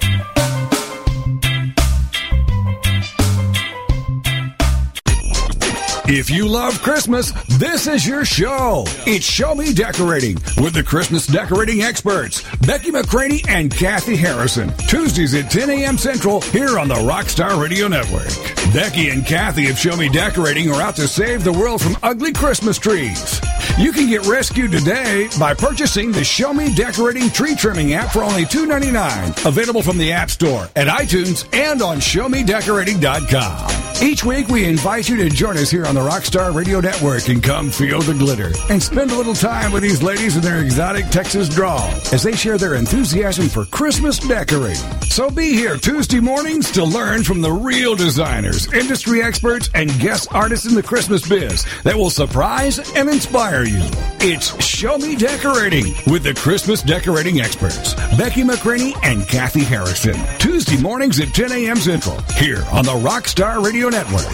If you love Christmas, this is your show. It's Show Me Decorating with the Christmas decorating experts, Becky McCraney and Kathy Harrison. Tuesdays at 10 a.m. Central here on the Rockstar Radio Network. Becky and Kathy of Show Me Decorating are out to save the world from ugly Christmas trees. You can get rescued today by purchasing the Show Me Decorating Tree Trimming app for only $2.99. Available from the App Store, at iTunes, and on ShowMeDecorating.com. Each week, we invite you to join us here on the Rockstar Radio Network and come feel the glitter and spend a little time with these ladies in their exotic Texas drawl as they share their enthusiasm for Christmas decorating. So be here Tuesday mornings to learn from the real designers, industry experts, and guest artists in the Christmas biz that will surprise and inspire you. It's Show Me Decorating with the Christmas decorating experts, Becky McCraney and Kathy Harrison. Tuesday mornings at 10 a.m. Central, here on the Rockstar Radio Network.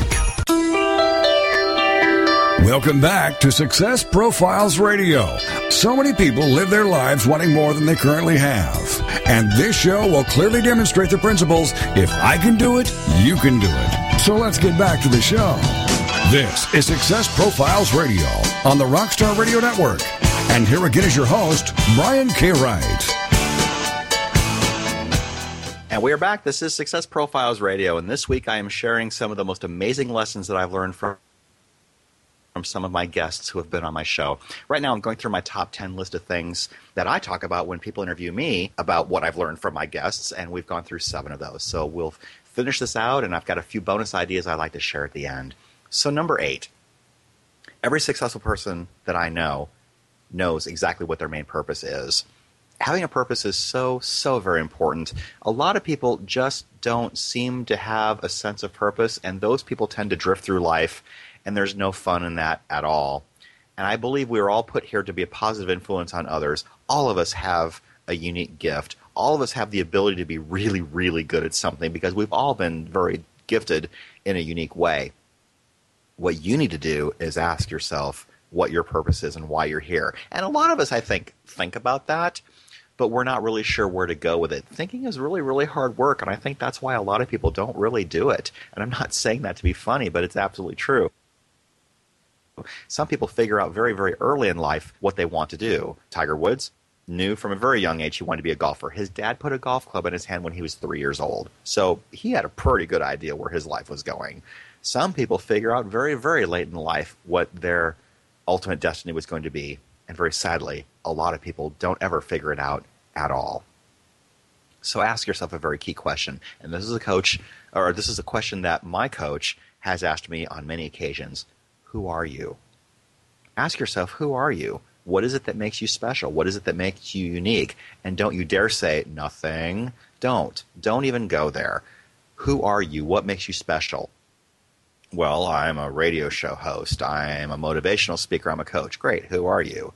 Welcome back to Success Profiles Radio. So many people live their lives wanting more than they currently have. And this show will clearly demonstrate the principles if I can do it, you can do it. So let's get back to the show. This is Success Profiles Radio on the Rockstar Radio Network. And here again is your host, Brian K. Wright. And we are back. This is Success Profiles Radio, and this week I am sharing some of the most amazing lessons that I've learned from from some of my guests who have been on my show. Right now, I'm going through my top 10 list of things that I talk about when people interview me about what I've learned from my guests, and we've gone through seven of those. So we'll finish this out, and I've got a few bonus ideas I'd like to share at the end. So, number eight every successful person that I know knows exactly what their main purpose is. Having a purpose is so, so very important. A lot of people just don't seem to have a sense of purpose, and those people tend to drift through life and there's no fun in that at all. And I believe we are all put here to be a positive influence on others. All of us have a unique gift. All of us have the ability to be really, really good at something because we've all been very gifted in a unique way. What you need to do is ask yourself what your purpose is and why you're here. And a lot of us, I think, think about that, but we're not really sure where to go with it. Thinking is really, really hard work, and I think that's why a lot of people don't really do it. And I'm not saying that to be funny, but it's absolutely true. Some people figure out very, very early in life what they want to do. Tiger Woods knew from a very young age he wanted to be a golfer. His dad put a golf club in his hand when he was three years old. So he had a pretty good idea where his life was going. Some people figure out very, very late in life what their ultimate destiny was going to be. And very sadly, a lot of people don't ever figure it out at all. So ask yourself a very key question. And this is a coach, or this is a question that my coach has asked me on many occasions who are you? Ask yourself, who are you? What is it that makes you special? What is it that makes you unique? And don't you dare say nothing. Don't. Don't even go there. Who are you? What makes you special? Well, I'm a radio show host. I'm a motivational speaker. I'm a coach. Great. Who are you?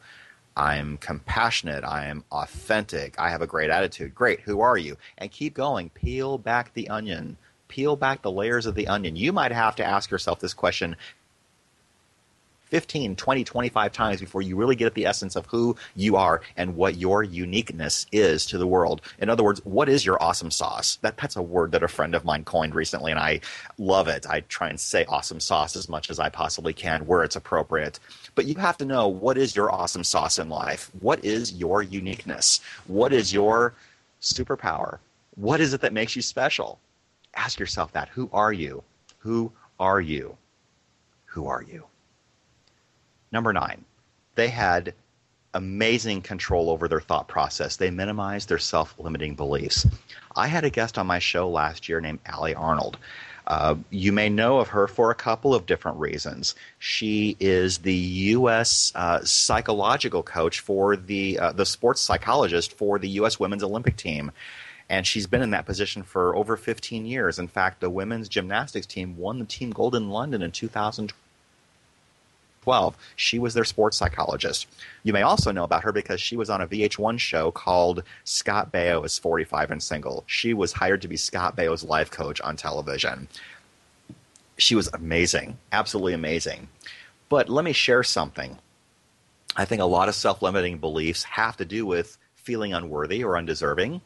I'm compassionate. I am authentic. I have a great attitude. Great. Who are you? And keep going. Peel back the onion. Peel back the layers of the onion. You might have to ask yourself this question 15, 20, 25 times before you really get at the essence of who you are and what your uniqueness is to the world. In other words, what is your awesome sauce? That, that's a word that a friend of mine coined recently, and I love it. I try and say awesome sauce as much as I possibly can where it's appropriate. But you have to know what is your awesome sauce in life? What is your uniqueness? What is your superpower? What is it that makes you special? Ask yourself that. Who are you? Who are you? Who are you? Number nine, they had amazing control over their thought process. They minimized their self limiting beliefs. I had a guest on my show last year named Allie Arnold. Uh, you may know of her for a couple of different reasons. She is the U.S. Uh, psychological coach for the uh, the sports psychologist for the U.S. Women's Olympic team, and she's been in that position for over 15 years. In fact, the women's gymnastics team won the team gold in London in 2012 12, she was their sports psychologist. You may also know about her because she was on a VH1 show called Scott Baio is 45 and Single. She was hired to be Scott Baio's life coach on television. She was amazing, absolutely amazing. But let me share something. I think a lot of self limiting beliefs have to do with feeling unworthy or undeserving.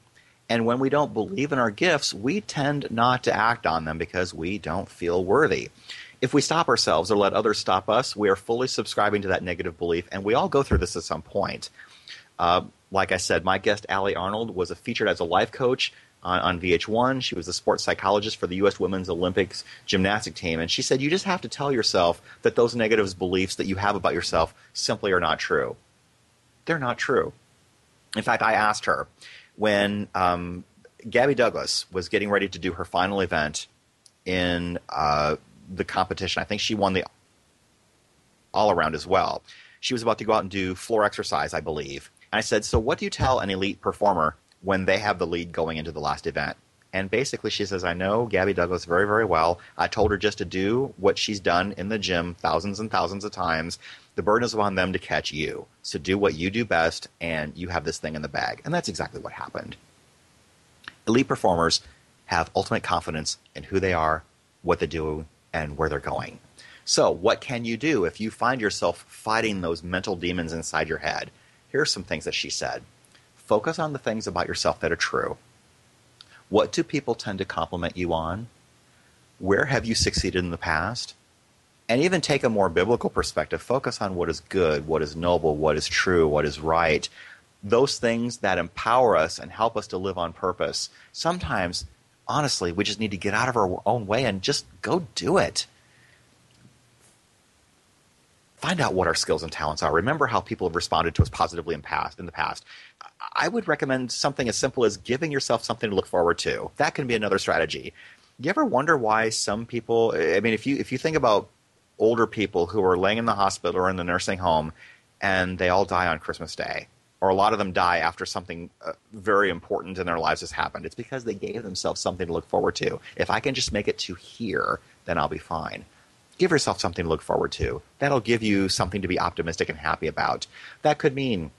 And when we don't believe in our gifts, we tend not to act on them because we don't feel worthy if we stop ourselves or let others stop us, we are fully subscribing to that negative belief, and we all go through this at some point. Uh, like I said, my guest Allie Arnold was featured as a life coach on, on VH1. She was a sports psychologist for the U.S. Women's Olympics gymnastic team. And she said, you just have to tell yourself that those negative beliefs that you have about yourself simply are not true. They're not true. In fact, I asked her when um, Gabby Douglas was getting ready to do her final event in uh, the competition. I think she won the all around as well. She was about to go out and do floor exercise, I believe. And I said, So, what do you tell an elite performer when they have the lead going into the last event? And basically, she says, I know Gabby Douglas very, very well. I told her just to do what she's done in the gym thousands and thousands of times. The burden is upon them to catch you. So do what you do best, and you have this thing in the bag. And that's exactly what happened. Elite performers have ultimate confidence in who they are, what they do, and where they're going. So, what can you do if you find yourself fighting those mental demons inside your head? Here are some things that she said Focus on the things about yourself that are true. What do people tend to compliment you on? Where have you succeeded in the past? And even take a more biblical perspective. Focus on what is good, what is noble, what is true, what is right. Those things that empower us and help us to live on purpose. Sometimes, honestly, we just need to get out of our own way and just go do it find out what our skills and talents are. Remember how people have responded to us positively in past in the past. I would recommend something as simple as giving yourself something to look forward to. That can be another strategy. You ever wonder why some people? I mean, if you if you think about older people who are laying in the hospital or in the nursing home, and they all die on Christmas Day, or a lot of them die after something uh, very important in their lives has happened. It's because they gave themselves something to look forward to. If I can just make it to here, then I'll be fine give yourself something to look forward to. That'll give you something to be optimistic and happy about. That could mean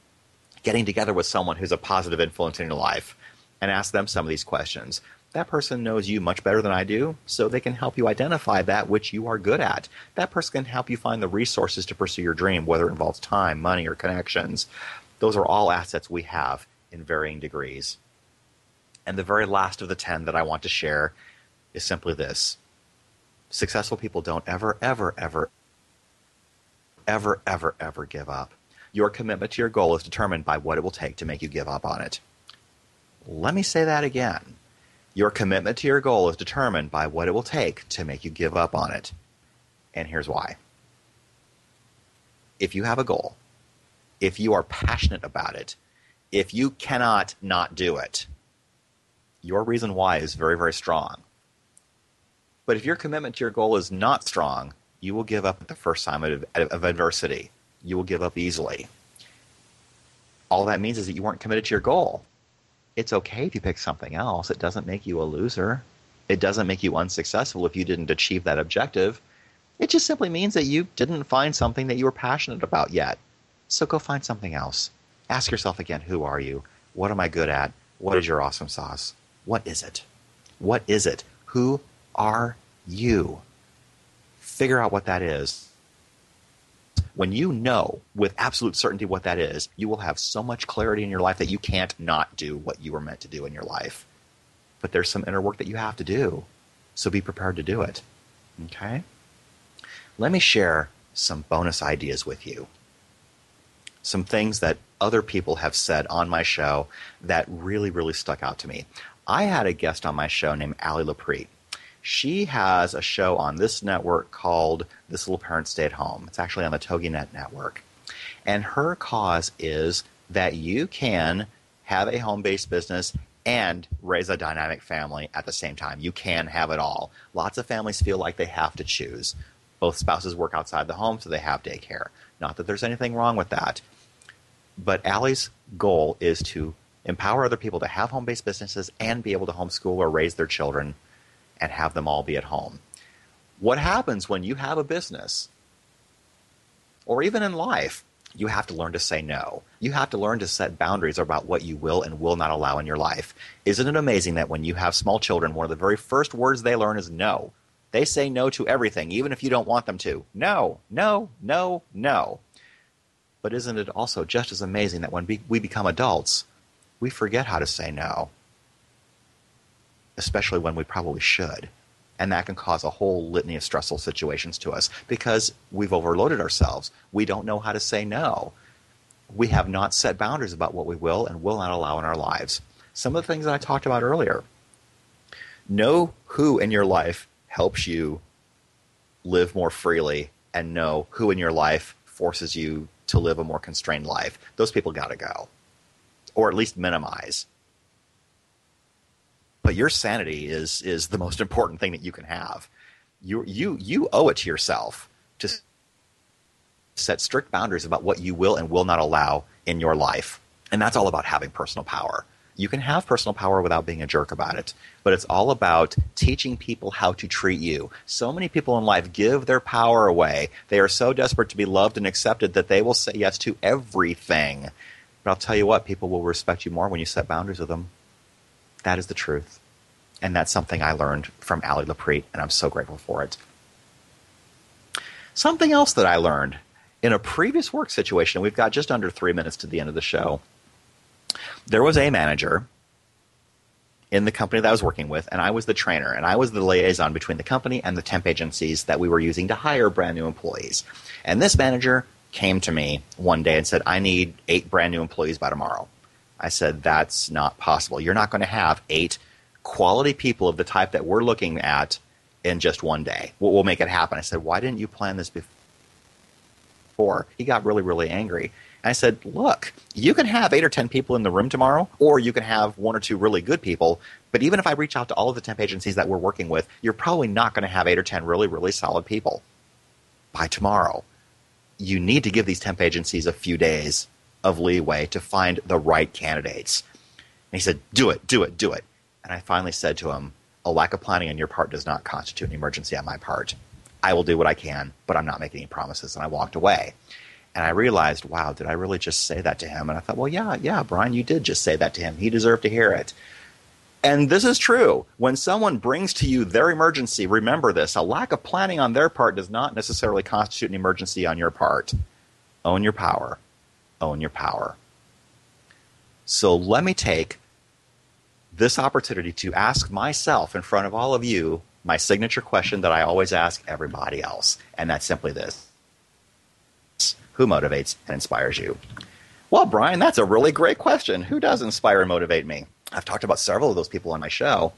getting together with someone who's a positive influence in your life and ask them some of these questions. That person knows you much better than I do, so they can help you identify that which you are good at. That person can help you find the resources to pursue your dream, whether it involves time, money, or connections. Those are all assets we have in varying degrees. And the very last of the 10 that I want to share is simply this Successful people don't ever, ever, ever, ever, ever, ever give up. Your commitment to your goal is determined by what it will take to make you give up on it. Let me say that again. Your commitment to your goal is determined by what it will take to make you give up on it. And here's why. If you have a goal, if you are passionate about it, if you cannot not do it, your reason why is very, very strong. But if your commitment to your goal is not strong, you will give up at the first time of, of adversity. You will give up easily. All that means is that you weren't committed to your goal. It's okay if you pick something else. It doesn't make you a loser. It doesn't make you unsuccessful if you didn't achieve that objective. It just simply means that you didn't find something that you were passionate about yet. So go find something else. Ask yourself again who are you? What am I good at? What is your awesome sauce? What is it? What is it? Who are you? Figure out what that is. When you know with absolute certainty what that is, you will have so much clarity in your life that you can't not do what you were meant to do in your life. But there's some inner work that you have to do. So be prepared to do it. Okay? Let me share some bonus ideas with you. Some things that other people have said on my show that really, really stuck out to me. I had a guest on my show named Ali Lapreet she has a show on this network called This Little Parent Stay at Home. It's actually on the TogiNet network. And her cause is that you can have a home based business and raise a dynamic family at the same time. You can have it all. Lots of families feel like they have to choose. Both spouses work outside the home, so they have daycare. Not that there's anything wrong with that. But Allie's goal is to empower other people to have home based businesses and be able to homeschool or raise their children and have them all be at home. What happens when you have a business, or even in life, you have to learn to say no. You have to learn to set boundaries about what you will and will not allow in your life. Isn't it amazing that when you have small children, one of the very first words they learn is no? They say no to everything, even if you don't want them to. No, no, no, no. But isn't it also just as amazing that when we become adults, we forget how to say no? especially when we probably should. And that can cause a whole litany of stressful situations to us because we've overloaded ourselves. We don't know how to say no. We have not set boundaries about what we will and will not allow in our lives. Some of the things that I talked about earlier Know who in your life helps you live more freely and know who in your life forces you to live a more constrained life. Those people got to go, or at least minimize. But your sanity is is the most important thing that you can have. You you you owe it to yourself to set strict boundaries about what you will and will not allow in your life. And that's all about having personal power. You can have personal power without being a jerk about it, but it's all about teaching people how to treat you. So many people in life give their power away. They are so desperate to be loved and accepted that they will say yes to everything. But I'll tell you what, people will respect you more when you set boundaries with them. That is the truth. And that's something I learned from Ali Lapreet, and I'm so grateful for it. Something else that I learned in a previous work situation, we've got just under three minutes to the end of the show. There was a manager in the company that I was working with, and I was the trainer, and I was the liaison between the company and the temp agencies that we were using to hire brand new employees. And this manager came to me one day and said, I need eight brand new employees by tomorrow. I said, That's not possible. You're not going to have eight quality people of the type that we're looking at in just one day. We'll, we'll make it happen. I said, Why didn't you plan this before? He got really, really angry. I said, look, you can have eight or 10 people in the room tomorrow, or you can have one or two really good people. But even if I reach out to all of the temp agencies that we're working with, you're probably not going to have eight or 10 really, really solid people by tomorrow. You need to give these temp agencies a few days of leeway to find the right candidates. And he said, do it, do it, do it. And I finally said to him, a lack of planning on your part does not constitute an emergency on my part. I will do what I can, but I'm not making any promises. And I walked away. And I realized, wow, did I really just say that to him? And I thought, well, yeah, yeah, Brian, you did just say that to him. He deserved to hear it. And this is true. When someone brings to you their emergency, remember this a lack of planning on their part does not necessarily constitute an emergency on your part. Own your power. Own your power. So let me take this opportunity to ask myself in front of all of you my signature question that I always ask everybody else. And that's simply this who motivates and inspires you? Well, Brian, that's a really great question. Who does inspire and motivate me? I've talked about several of those people on my show.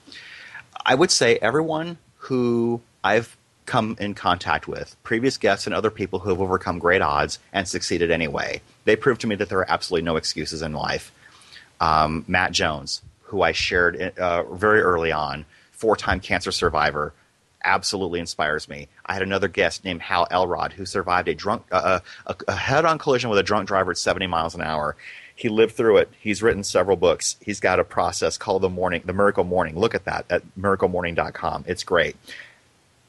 I would say everyone who I've come in contact with, previous guests and other people who have overcome great odds and succeeded anyway. They prove to me that there are absolutely no excuses in life. Um, Matt Jones, who I shared uh, very early on, four time cancer survivor, absolutely inspires me. I had another guest named Hal Elrod who survived a drunk uh, a, a head-on collision with a drunk driver at 70 miles an hour. He lived through it. He's written several books. He's got a process called the morning, the Miracle Morning. Look at that at miraclemorning.com. It's great.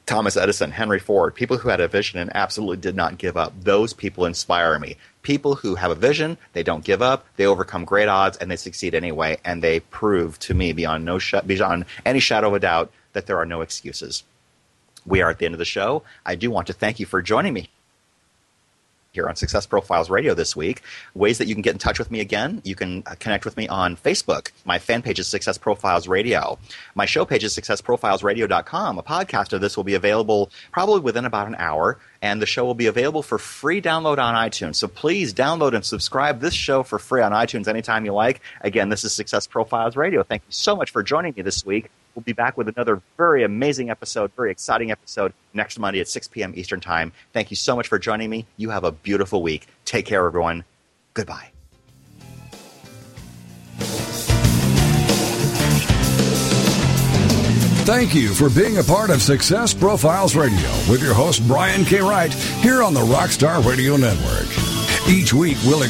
Thomas Edison, Henry Ford, people who had a vision and absolutely did not give up. Those people inspire me. People who have a vision, they don't give up, they overcome great odds, and they succeed anyway. And they prove to me beyond no sh- beyond any shadow of a doubt that there are no excuses we are at the end of the show. I do want to thank you for joining me here on Success Profiles Radio this week. Ways that you can get in touch with me again, you can uh, connect with me on Facebook. My fan page is Success Profiles Radio. My show page is successprofilesradio.com. A podcast of this will be available probably within about an hour, and the show will be available for free download on iTunes. So please download and subscribe this show for free on iTunes anytime you like. Again, this is Success Profiles Radio. Thank you so much for joining me this week. We'll be back with another very amazing episode, very exciting episode next Monday at 6 p.m. Eastern Time. Thank you so much for joining me. You have a beautiful week. Take care, everyone. Goodbye. Thank you for being a part of Success Profiles Radio with your host, Brian K. Wright, here on the Rockstar Radio Network. Each week, we'll